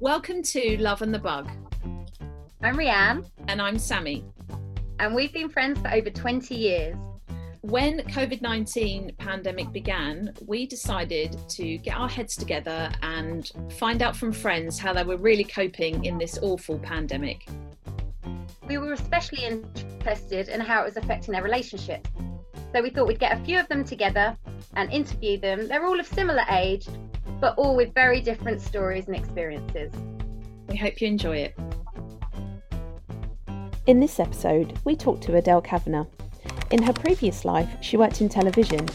Welcome to Love and the Bug. I'm Rianne. And I'm Sammy. And we've been friends for over 20 years. When COVID-19 pandemic began, we decided to get our heads together and find out from friends how they were really coping in this awful pandemic. We were especially interested in how it was affecting their relationship. So we thought we'd get a few of them together and interview them. They're all of similar age, but all with very different stories and experiences. We hope you enjoy it. In this episode, we talk to Adele Kavanagh. In her previous life, she worked in television,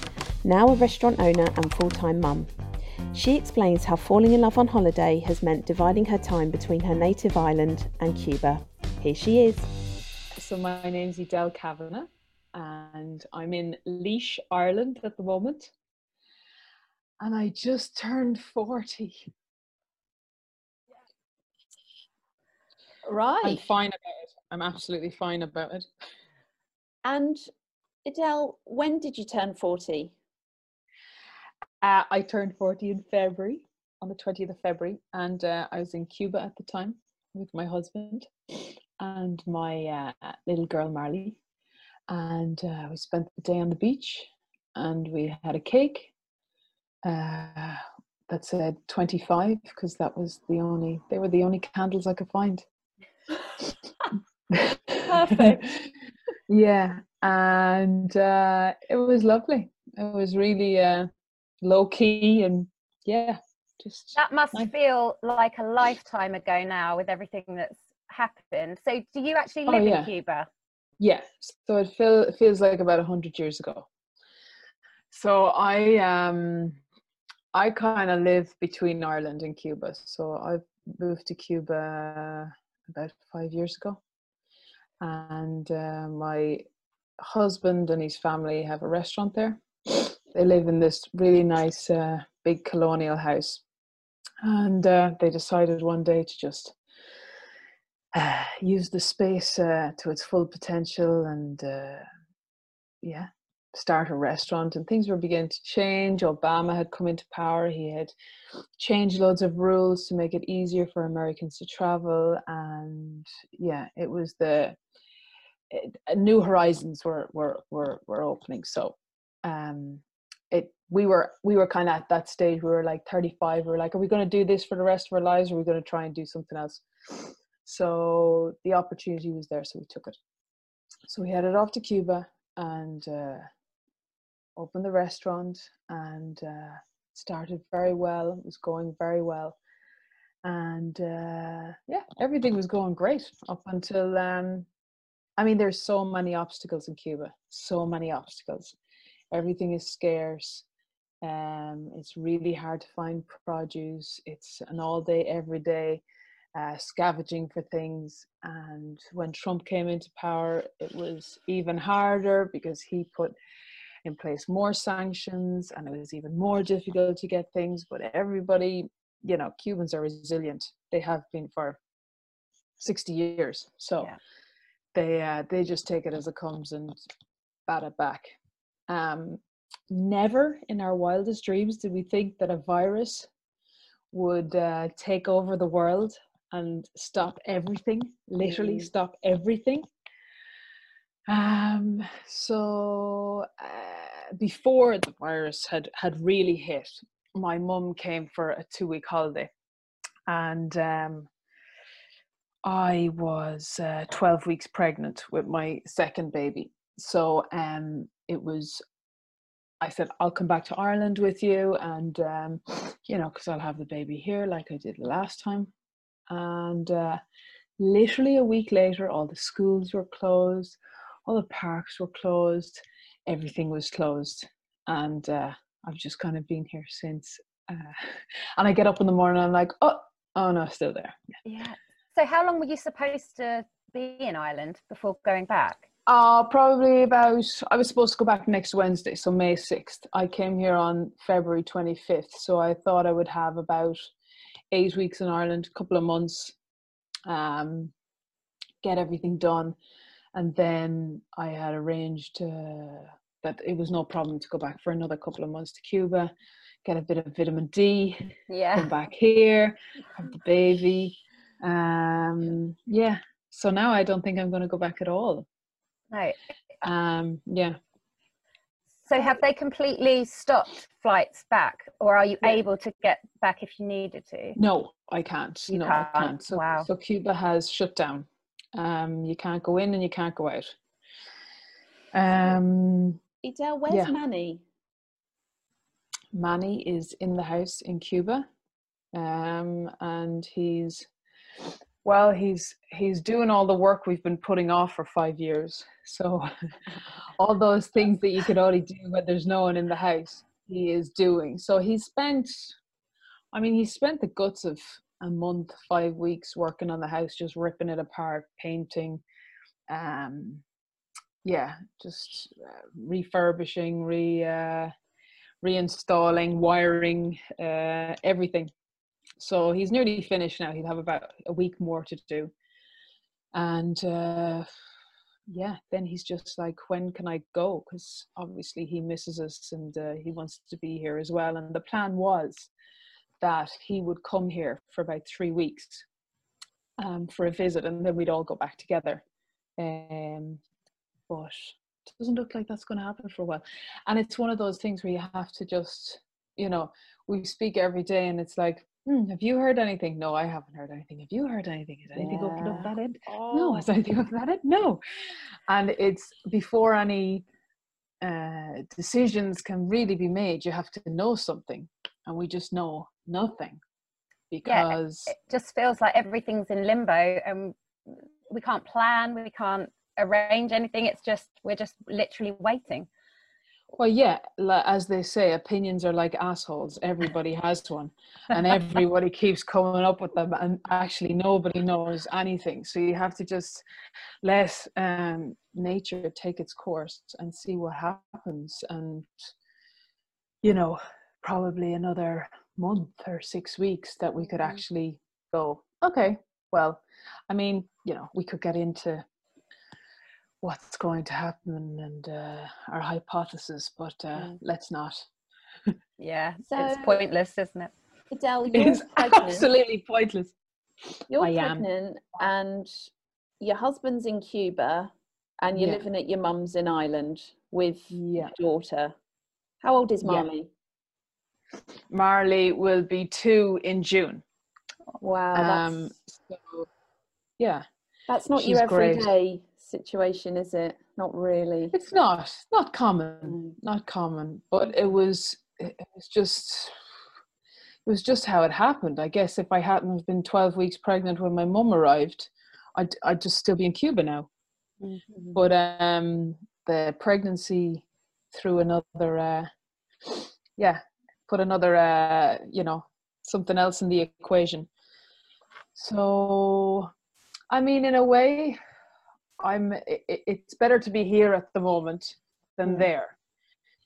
now a restaurant owner and full time mum. She explains how falling in love on holiday has meant dividing her time between her native island and Cuba. Here she is. So, my name's Adele Kavanagh, and I'm in Laois, Ireland at the moment and I just turned 40. Right. I'm fine about it. I'm absolutely fine about it. And Adele, when did you turn 40? Uh, I turned 40 in February, on the 20th of February, and uh, I was in Cuba at the time with my husband and my uh, little girl Marley. And uh, we spent the day on the beach and we had a cake uh, that said 25 because that was the only they were the only candles i could find. Perfect. Yeah and uh, it was lovely. It was really uh, low key and yeah just that must nice. feel like a lifetime ago now with everything that's happened. So do you actually Oh, live yeah. in cuba? Yeah so it, feel, it feels like about 100 years ago. So i um i kind of live between ireland and cuba so i moved to cuba about five years ago. And uh, my husband and his family have a restaurant there. They live in this really nice uh, big colonial house. And uh, they decided one day to just uh, use the space uh, to its full potential and uh, yeah start a restaurant and things were beginning to change. Obama had come into power. He had changed loads of rules to make it easier for americans to travel. And yeah it was the it, uh, new horizons were were were, were opening. So um it we were we were kind of at that stage. We were like 35 we were like are we going to do this for the rest of our lives or are we going to try and do something else? So the opportunity was there so we took it. So we headed off to cuba and uh, opened the restaurant and uh, started very well it was going very well and uh, yeah everything was going great up until um, i mean there's so many obstacles in cuba so many obstacles everything is scarce um, it's really hard to find produce it's an all day every day uh, scavenging for things. And when Trump came into power, it was even harder because he put in place more sanctions and it was even more difficult to get things. But everybody, you know, Cubans are resilient. They have been for 60 years. So Yeah. they uh, they just take it as it comes and bat it back. Um, never in our wildest dreams did we think that a virus would uh, take over the world and stop everything, literally Mm. stop everything. Um, so uh, before the virus had had really hit, my mum came for a two week holiday, and um, I was uh, twelve weeks pregnant with my second baby. So um, it was. I said I'll come back to Ireland with you, and um, you know, because I'll have the baby here, like I did the last time. And uh, literally a week later, all the schools were closed, all the parks were closed, everything was closed. And uh, I've just kind of been here since. Uh, and I get up in the morning, I'm like, oh, oh no, still there. Yeah. yeah. So how long were you supposed to be in Ireland before going back? Uh, probably about, I was supposed to go back next Wednesday, so May 6th. I came here on February 25th, so I thought I would have about eight weeks in Ireland, a couple of months, um, get everything done. And then I had arranged uh, that it was no problem to go back for another couple of months to Cuba, get a bit of vitamin D, yeah. come back here, have the baby. Um, yeah, so now I don't think I'm going to go back at all. Right. Um, yeah. So have they completely stopped flights back, or are you able to get back if you needed to? No, I can't. You no, can't. I can't. So, wow. so Cuba has shut down. Um, you can't go in and you can't go out. Um, Edel, where's yeah. Manny? Manny is in the house in Cuba, um, and he's well, he's he's doing all the work we've been putting off for five years. So all those things that you could only do when there's no one in the house, he is doing. So he spent, I mean, he spent the guts of a month, five weeks working on the house, just ripping it apart, painting, um, yeah, just uh, refurbishing, re uh, reinstalling, wiring, uh, everything. So he's nearly finished now. He'll have about a week more to do, and uh, yeah, then he's just like, when can I go? Because obviously he misses us and uh, he wants to be here as well. And the plan was that he would come here for about three weeks um, for a visit, and then we'd all go back together. Um, but it doesn't look like that's going to happen for a while. And it's one of those things where you have to just, you know, we speak every day, and it's like, hmm, have you heard anything? No, I haven't heard anything. Have you heard anything? Is anything yeah. opened up that end? Oh. No, has anything opened that end? No. And it's before any uh, decisions can really be made, you have to know something. And we just know nothing because yeah, it just feels like everything's in limbo and we can't plan, we can't arrange anything. It's just, we're just literally waiting. Well, yeah, as they say, opinions are like assholes. Everybody has one, and everybody keeps coming up with them, and actually nobody knows anything. So you have to just let um, nature take its course and see what happens. And you know, probably another month or six weeks that we could mm-hmm. actually go. Okay, well, I mean, you know, we could get into what's going to happen and uh, our hypothesis, but uh, mm. let's not. yeah, so, it's pointless, isn't it? Edel, you're pregnant. absolutely pointless. You're I pregnant, am. and your husband's in Cuba, and you're yeah. living at your mum's in Ireland with yeah. your daughter. How old is Marley? Marley will be two in June. Wow. Um, so, yeah. That's not your everyday situation, is it? Not really. It's not. Not common. Mm. Not common. But it was. It was just. It was just how it happened. I guess if I hadn't been twelve weeks pregnant when my mum arrived, I'd I'd just still be in Cuba now. Mm-hmm. But um, the pregnancy through another. Uh, yeah, put another. Uh, you know, something else in the equation. So, I mean, in a way, I'm. It, it's better to be here at the moment than mm. there,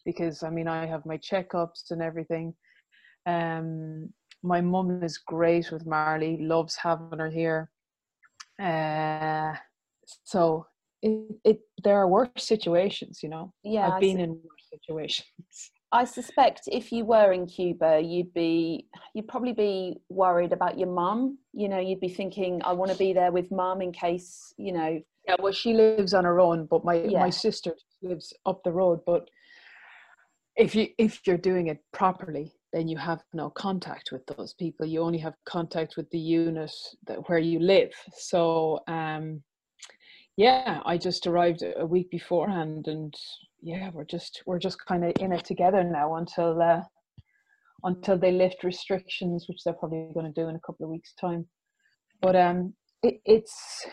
because I mean I have my checkups and everything. Um, my mum is great with Marley, loves having her here. Uh, so it, it there are worse situations, you know. Yeah, I've been in worse situations. I suspect if you were in Cuba, you'd be you'd probably be worried about your mum. You know, you'd be thinking, I want to be there with mum in case you know yeah well she lives on her own but my yeah. my sister lives up the road but if you if you're doing it properly then you have no contact with those people you only have contact with the unit that where you live so um yeah i just arrived a week beforehand and yeah we're just we're just kind of in it together now until uh until they lift restrictions which they're probably going to do in a couple of weeks time but um it, it's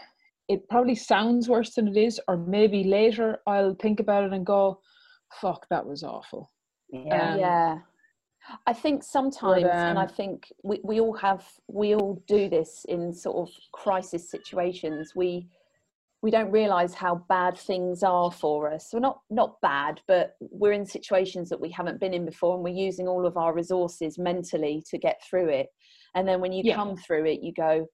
it probably sounds worse than it is, or maybe later I'll think about it and go, fuck, that was awful. Yeah. Um, yeah i think sometimes and i um, think we, we all have we all do this in sort of crisis situations we we don't realize how bad things are for us well not not bad but we're in situations that we haven't been in before and we're using all of our resources mentally to get through it and then when you Yeah. come through it you go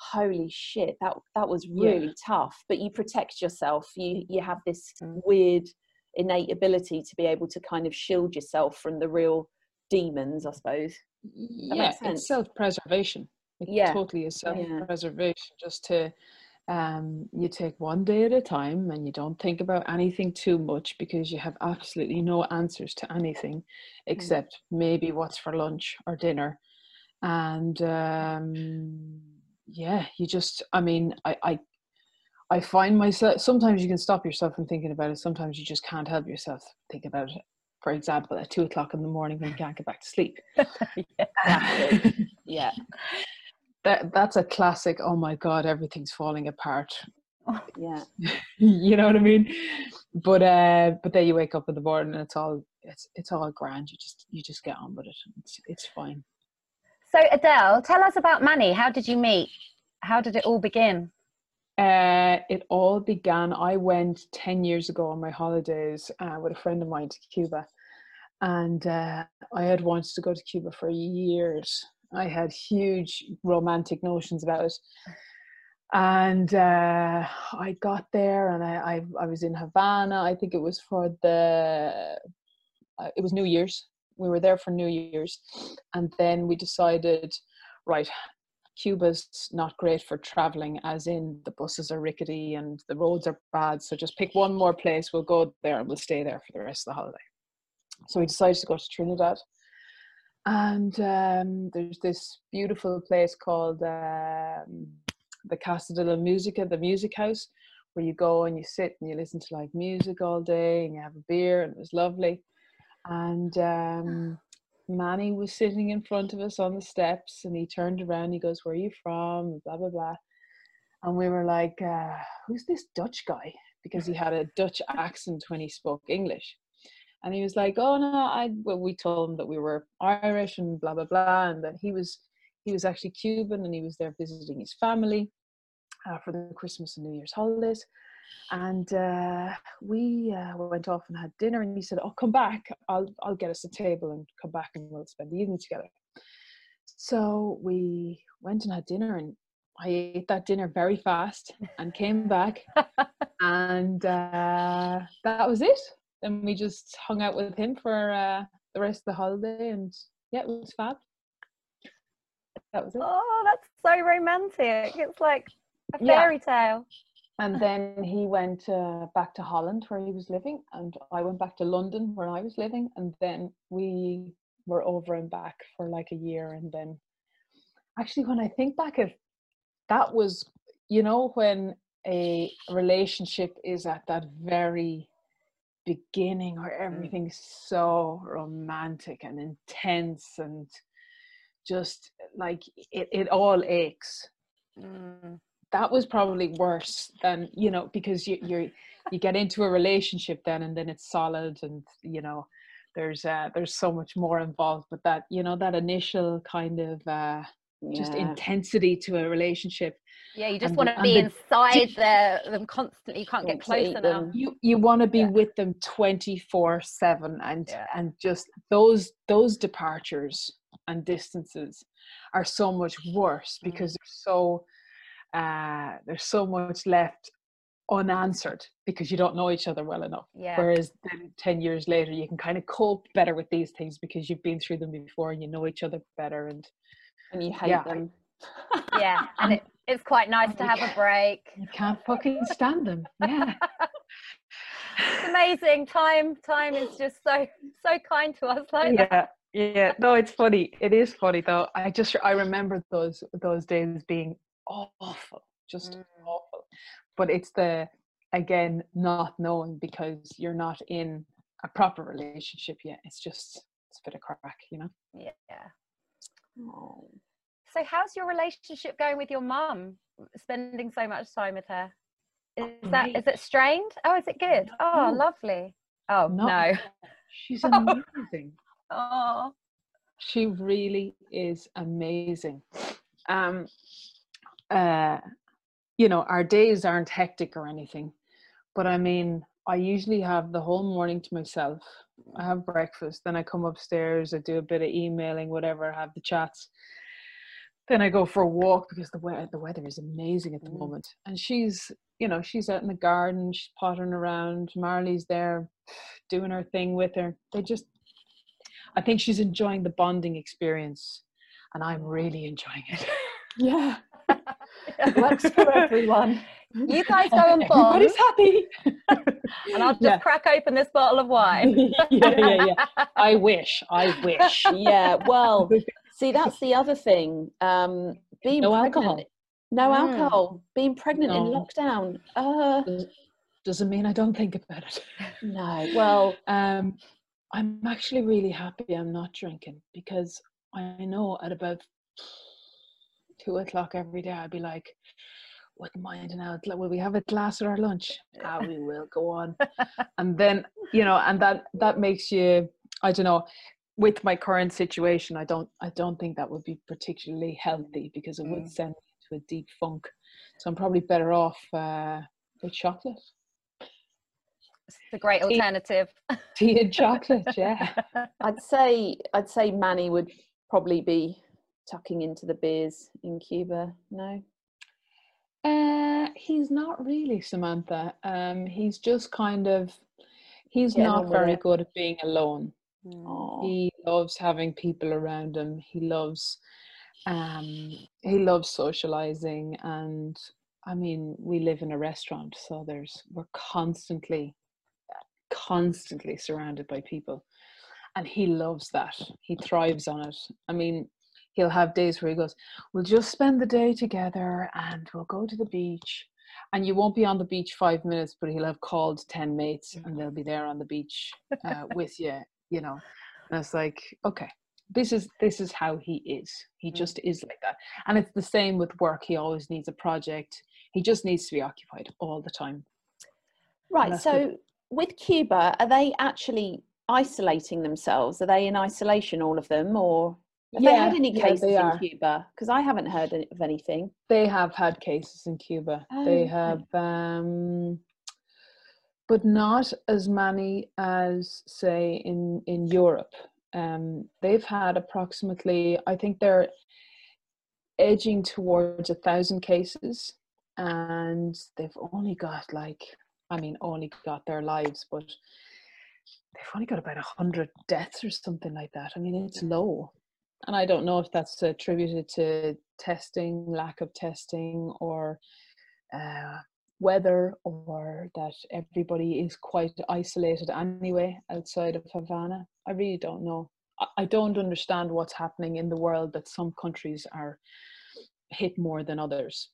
holy shit that that was Yeah. really tough but you protect yourself you you have this Mm. weird innate ability to be able to kind of shield yourself from the real demons i suppose yeah it's self-preservation it Yeah. totally is self-preservation just to um you take one day at a time and you don't think about anything too much because you have absolutely no answers to anything except maybe what's for lunch or dinner and um yeah you just i mean i i I find myself sometimes you can stop yourself from thinking about it. Sometimes you just can't help yourself think about it. For example, at two o'clock in the morning when you can't get back to sleep. Exactly. yeah that that's a classic. Oh my god, everything's falling apart. yeah you know what I mean? But uh, but then you wake up in the morning and it's all it's it's all grand. You just you just get on with it. It's it's fine. So Adele, tell us about Manny. How did you meet? How did it all begin? Uh, it all began. I went ten years ago on my holidays uh, with a friend of mine to Cuba, and uh, I had wanted to go to Cuba for years. I had huge romantic notions about it, and uh, I got there, and I, I I was in Havana. I think it was for the uh, it was New Year's. We were there for New Year's, and then we decided, right, Cuba's not great for traveling, as in the buses are rickety and the roads are bad. So just pick one more place. We'll go there and we'll stay there for the rest of the holiday. So we decided to go to Trinidad. And um, there's this beautiful place called um, the Casa de la Musica, the music house, where you go and you sit and you listen to like music all day and you have a beer, and it was lovely. And um, Manny was sitting in front of us on the steps and he turned around. He goes, Where are you from? Blah, blah, blah. And we were like, uh, Who's this Dutch guy? Because he had a Dutch accent when he spoke English. And he was like, Oh, no, I, well, we told him that we were Irish and blah, blah, blah. And that he was, he was actually Cuban and he was there visiting his family uh, for the Christmas and New Year's holidays. And uh, we uh, went off and had dinner, and he said, "Oh, come back. I'll I'll get us a table and come back, and we'll spend the evening together." So we went and had dinner, and I ate that dinner very fast and came back, and uh, that was it. Then we just hung out with him for uh, the rest of the holiday, and yeah, it was fab. That was it. Oh, that's so romantic. It's like a Yeah. fairy tale. And then he went uh, back to Holland where he was living, and I went back to London where I was living, and then we were over and back for like a year. And then, actually, when I think back of that, was you know when a relationship is at that very beginning where everything's so romantic and intense and just like it, it all aches. Mm. that was probably worse than you know because you you're you get into a relationship then and then it's solid and you know there's uh there's so much more involved but that you know that initial kind of uh just intensity to a relationship Yeah, you just want to be the inside there them constantly. You can't get close to eat closer now. them. you you want to be Yeah. with them 24 7 and Yeah. and just those those departures and distances are so much worse Mm. because there's so uh there's so much left unanswered because you don't know each other well enough Yeah. whereas then 10 years later you can kind of cope better with these things because you've been through them before and you know each other better and and you hate Yeah. them Yeah, and it, it's quite nice to have a break. you can't fucking stand them yeah It's amazing. Time, time is just so, so kind to us. Like that. yeah yeah no it's funny it is funny though i just i remember those those days being awful just Mm. awful but it's the again not knowing because you're not in a proper relationship yet it's just it's a bit of crack you know Yeah. oh. So, how's your relationship going with your mum? Spending so much time with her. Is that is it strained? Oh, is it good? Oh, lovely. Oh No. no. She's amazing. Oh, she really is amazing. Um, uh, you know, our days aren't hectic or anything, but I mean, I usually have the whole morning to myself. I have breakfast, then I come upstairs, I do a bit of emailing, whatever, I have the chats. Then I go for a walk because the weather the weather is amazing at the Mm. moment. And she's, you know, she's out in the garden, she's pottering around. Marley's there doing her thing with her. They just I think she's enjoying the bonding experience and I'm really enjoying it. Yeah. works for everyone. You guys go and bond, Everybody's happy. and I'll just Yeah. crack open this bottle of wine. yeah, yeah, yeah. I wish. I wish. yeah. Well, see, that's the other thing. Um, being No pregnant, alcohol. No Mm. alcohol. Being pregnant in lockdown. Uh, Doesn't mean I don't think about it. no. Well, Um, I'm actually really happy I'm not drinking because I know at about two o'clock every day I'd be like, wouldn't mind now. Will we have a glass at our lunch? Ah, we will go on. and then you know, and that that makes you. I don't know. With my current situation, I don't. I don't think that would be particularly healthy because it would Mm. send me into a deep funk. So I'm probably better off uh, with chocolate, It's a great Tea- alternative. tea and chocolate. Yeah. I'd say I'd say Manny would probably be tucking into the beers in Cuba. No. Uh, he's not really Samantha. Um, he's just kind of he's Getting not very good at being alone. Oh. He loves having people around him. He loves um he loves socializing and I mean we live in a restaurant so there's we're constantly constantly surrounded by people and he loves that. He thrives on it. I mean he'll have days where he goes, We'll just spend the day together and we'll go to the beach. And you won't be on the beach five minutes, but he'll have called 10 mates and they'll be there on the beach uh, with you, you know. And it's like, okay, this is this is how he is. He just is like that. And it's the same with work. He always needs a project. He just needs to be occupied all the time. Right. So good. with Cuba, are they actually isolating themselves? Are they in isolation, all of them, or have they had any cases they in. Cuba? Because I haven't heard of anything. They have had cases in Cuba. Oh, they okay. have um but not as many as say in in Europe. Um they've had approximately I think they're edging towards a thousand cases and they've only got like I mean only got their lives but they've only got about a hundred deaths or something like that. I mean it's low. And I don't know if that's attributed to testing, lack of testing, or uh, weather, or that everybody is quite isolated anyway outside of Havana. I really don't know. I- don't understand what's happening in the world that some countries are hit more than others.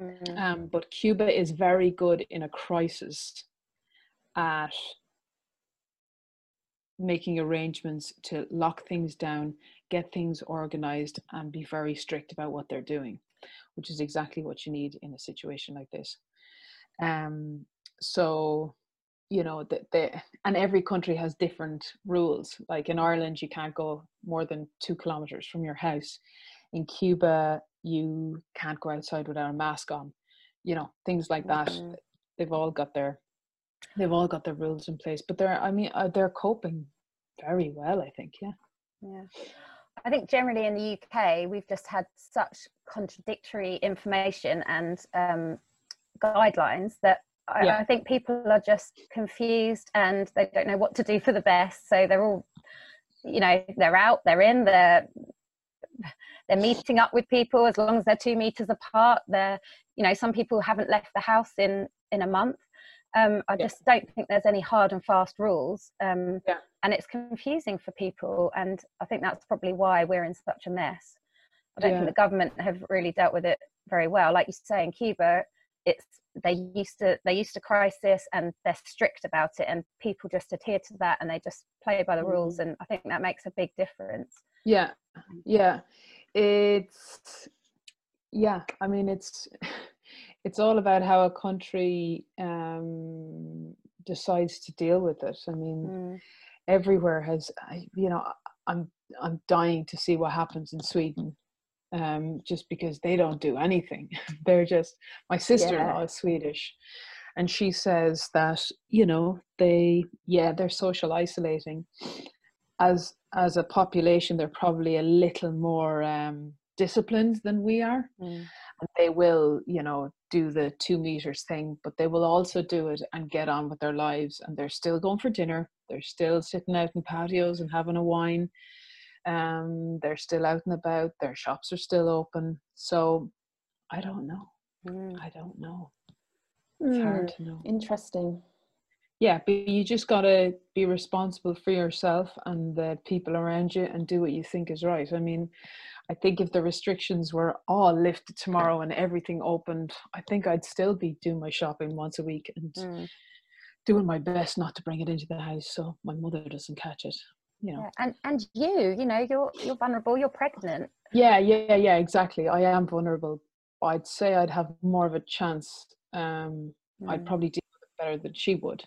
Mm. Um, but Cuba is very good in a crisis at making arrangements to lock things down, get things organized, and be very strict about what they're doing, which is exactly what you need in a situation like this. Um, so, you know, the, the, and every country has different rules. Like in Ireland, you can't go more than two kilometers from your house. In Cuba, you can't go outside without a mask on. You know, things like that. Mhm. They've all got their they've all got their rules in place but they're i mean uh, they're coping very well i think yeah Yeah. I think generally in the UK, we've just had such contradictory information and um, guidelines that I, Yeah. I think people are just confused and they don't know what to do for the best. So they're all, you know, they're out, they're in, they're they're meeting up with people as long as they're two meters apart. They're, you know, some people haven't left the house in in a month. Um, I Yeah. just don't think there's any hard and fast rules. Um, Yeah. and it's confusing for people and i think that's probably why we're in such a mess i don't Yeah. think the government have really dealt with it very well like you say in cuba it's they used to they used to crisis and they're strict about it and people just adhere to that and they just play by the rules and i think that makes a big difference. Yeah yeah. It's yeah i mean it's it's all about how a country um decides to deal with it. I mean Mm. everywhere has you know i'm i'm dying to see what happens in sweden um, just because they don't do anything. They're just my sister-in-law Yeah. is swedish and she says that you know they yeah they're social isolating. As as a population they're probably a little more um, disciplined than we are. Mm. and they will you know do the two meters thing but they will also do it and get on with their lives and they're still going for dinner. They're still sitting out in patios and having a wine um they're still out and about their shops are still open. So i don't know. Mm. i don't know. It's hard to know. Interesting. yeah but you just got to be responsible for yourself and the people around you and do what you think is right. I mean i think if the restrictions were all lifted tomorrow and everything opened i think i'd still be doing my shopping once a week and Mm. doing my best not to bring it into the house so my mother doesn't catch it you know Yeah, and and you, you know, you're you're vulnerable. You're pregnant. yeah yeah yeah exactly i am vulnerable i'd say i'd have more of a chance um i'd Mm. probably deal with it better than she would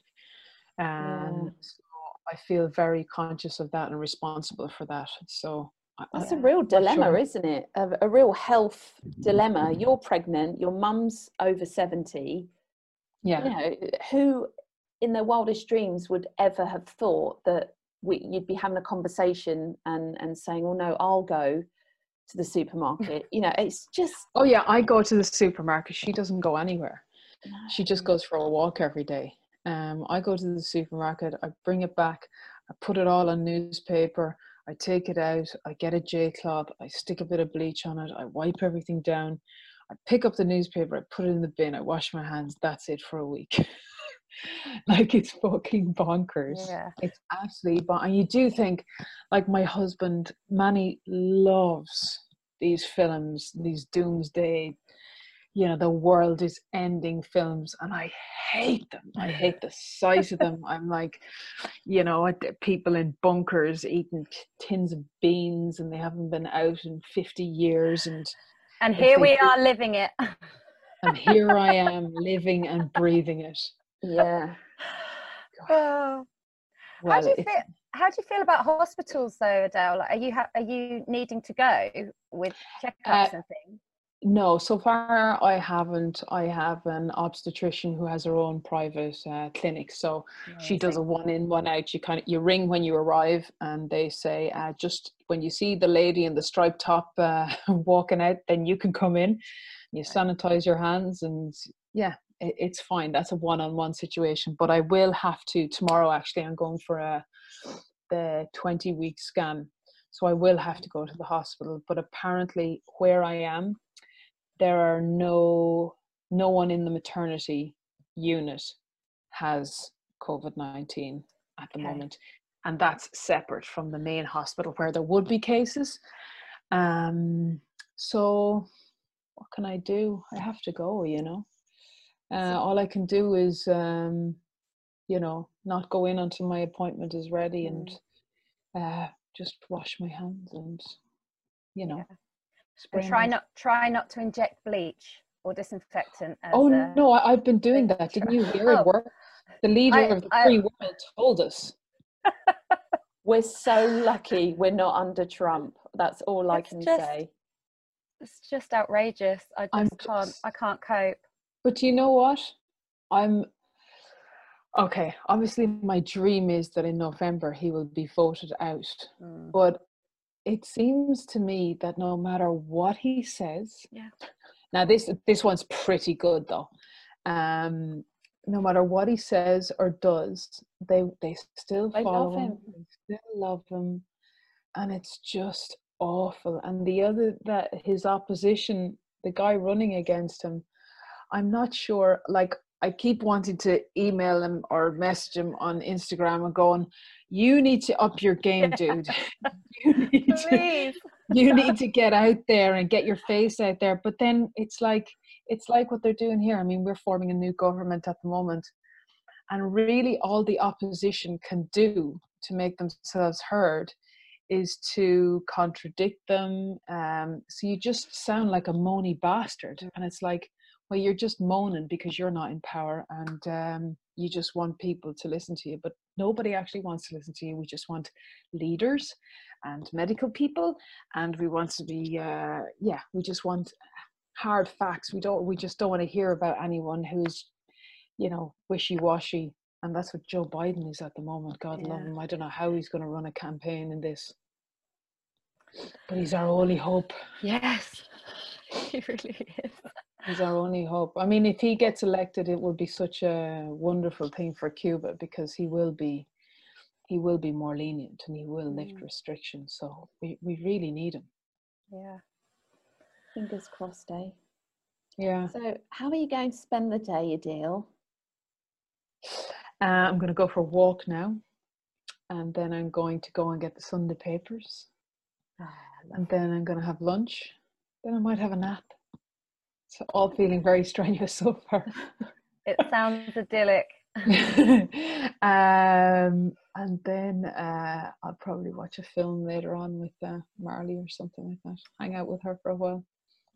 um so i feel very conscious of that and responsible for that so That's I- a real dilemma, sure. isn't it? A, a real health dilemma. You're pregnant, your mum's over 70. yeah You know, who in their wildest dreams would ever have thought that we, you'd be having a conversation and, and saying, oh no, I'll go to the supermarket. You know, it's just, oh yeah i go to the supermarket. She doesn't go anywhere. She just goes for a walk every day. Um i go to the supermarket i bring it back i put it all on newspaper i take it out i get a j cloth i stick a bit of bleach on it i wipe everything down i pick up the newspaper i put it in the bin i wash my hands that's it for a week like it's fucking bonkers Yeah. it's absolutely bon- and you do think like my husband manny loves these films these doomsday you know the world is ending films and i hate them i hate the sight of them i'm like you know people in bunkers eating tins of beans and they haven't been out in 50 years and And here we are living it. and here i am living and breathing it yeah. Oh. how do you feel? How do you feel about hospitals, though, Adele? Like, are you ha- are you needing to go with checkups Uh, and things? No, so far I haven't. I have an obstetrician who has her own private uh, clinic, so she does a one in, one out. You kind of you ring when you arrive, and they say uh, just when you see the lady in the striped top uh, walking out, then you can come in. You sanitize your hands, and yeah, it's fine. That's a one on one situation. But I will have to tomorrow. Actually, I'm going for a the twenty week scan, so I will have to go to the hospital. But apparently, where I am there are no no one in the maternity unit has covid-19 at the Okay. moment and that's separate from the main hospital where there would be cases um so what can i do i have to go you know uh, all i can do is um you know not go in until my appointment is ready and uh just wash my hands and you know Yeah. And try my not try not to inject bleach or disinfectant. As Oh a- no, I, I've been doing that. Didn't you hear Oh. it work? The leader I- of the I- free world told us. We're so lucky we're not under Trump. That's all I It's can just- say. It's just outrageous. I just I'm can't. just- I can't cope. But you know what? I'm okay. Obviously, my dream is that in November he will be voted out. Mm. But it seems to me that no matter what he says, Yeah. Now this this one's pretty good though. Um, no matter what he says or does, they they still follow love him. him. They still love him, and it's just awful. And the other that his opposition, the guy running against him, I'm not sure. Like I keep wanting to email him or message him on Instagram and going, "You need to up your game, dude. you need to." You need to get out there and get your face out there but then it's like it's like what they're doing here i mean we're forming a new government at the moment and really all the opposition can do to make themselves heard is to contradict them um, so you just sound like a moany bastard and it's like well you're just moaning because you're not in power and um, you just want people to listen to you but nobody actually wants to listen to you. We just want leaders and medical people and we want to be uh, yeah we just want hard facts. We don't we just don't want to hear about anyone who's you know wishy-washy and that's what joe biden is at the moment. God love him. I don't know how he's going to run a campaign in this. But he's our only hope. Yes, he really is. He's our only hope. I mean, if he gets elected, it will be such a wonderful thing for Cuba because he will be, he will be more lenient and he will lift Mm. restrictions. So we, we really need him. Yeah. Fingers crossed, eh? Yeah. So, how are you going to spend the day, Adele? Uh, I'm going to go for a walk now, and then I'm going to go and get the Sunday papers, and then I'm going to have lunch. Then I might have a nap. So all feeling very strenuous so far. It sounds idyllic. um, and then uh, I'll probably watch a film later on with uh, Marley or something like that. Hang out with her for a while.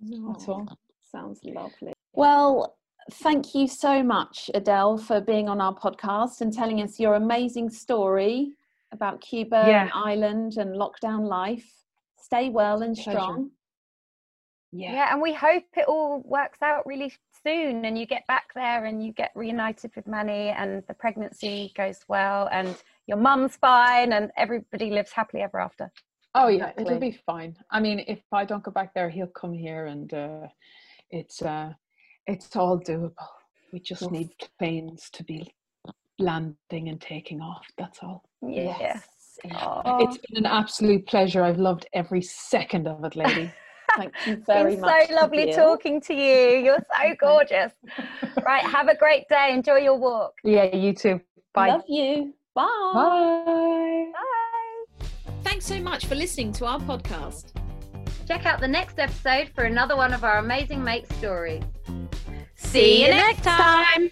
That's Oh, all. Sounds lovely. Well, thank you so much, Adele, for being on our podcast and telling us your amazing story about Cuba Yeah. and Ireland and lockdown life. Stay well and Pleasure. strong. Yeah. Yeah, and we hope it all works out really soon and you get back there and you get reunited with Manny and the pregnancy goes well and your mum's fine and everybody lives happily ever after. Oh yeah, it'll be fine. I mean, if I don't go back there, he'll come here, and uh, it's uh, it's all doable. We just Yes. need planes to be landing and taking off. That's all. yes, Oh, It's been an absolute pleasure. I've loved every second of it, lady. Thank you very It's much. so lovely Adele. talking to you. You're so gorgeous. right, have a great day. Enjoy your walk. yeah, you too. Bye. Love you. Bye. Bye. Bye. Thanks so much for listening to our podcast. Check out the next episode for another one of our amazing mate stories. See you next time.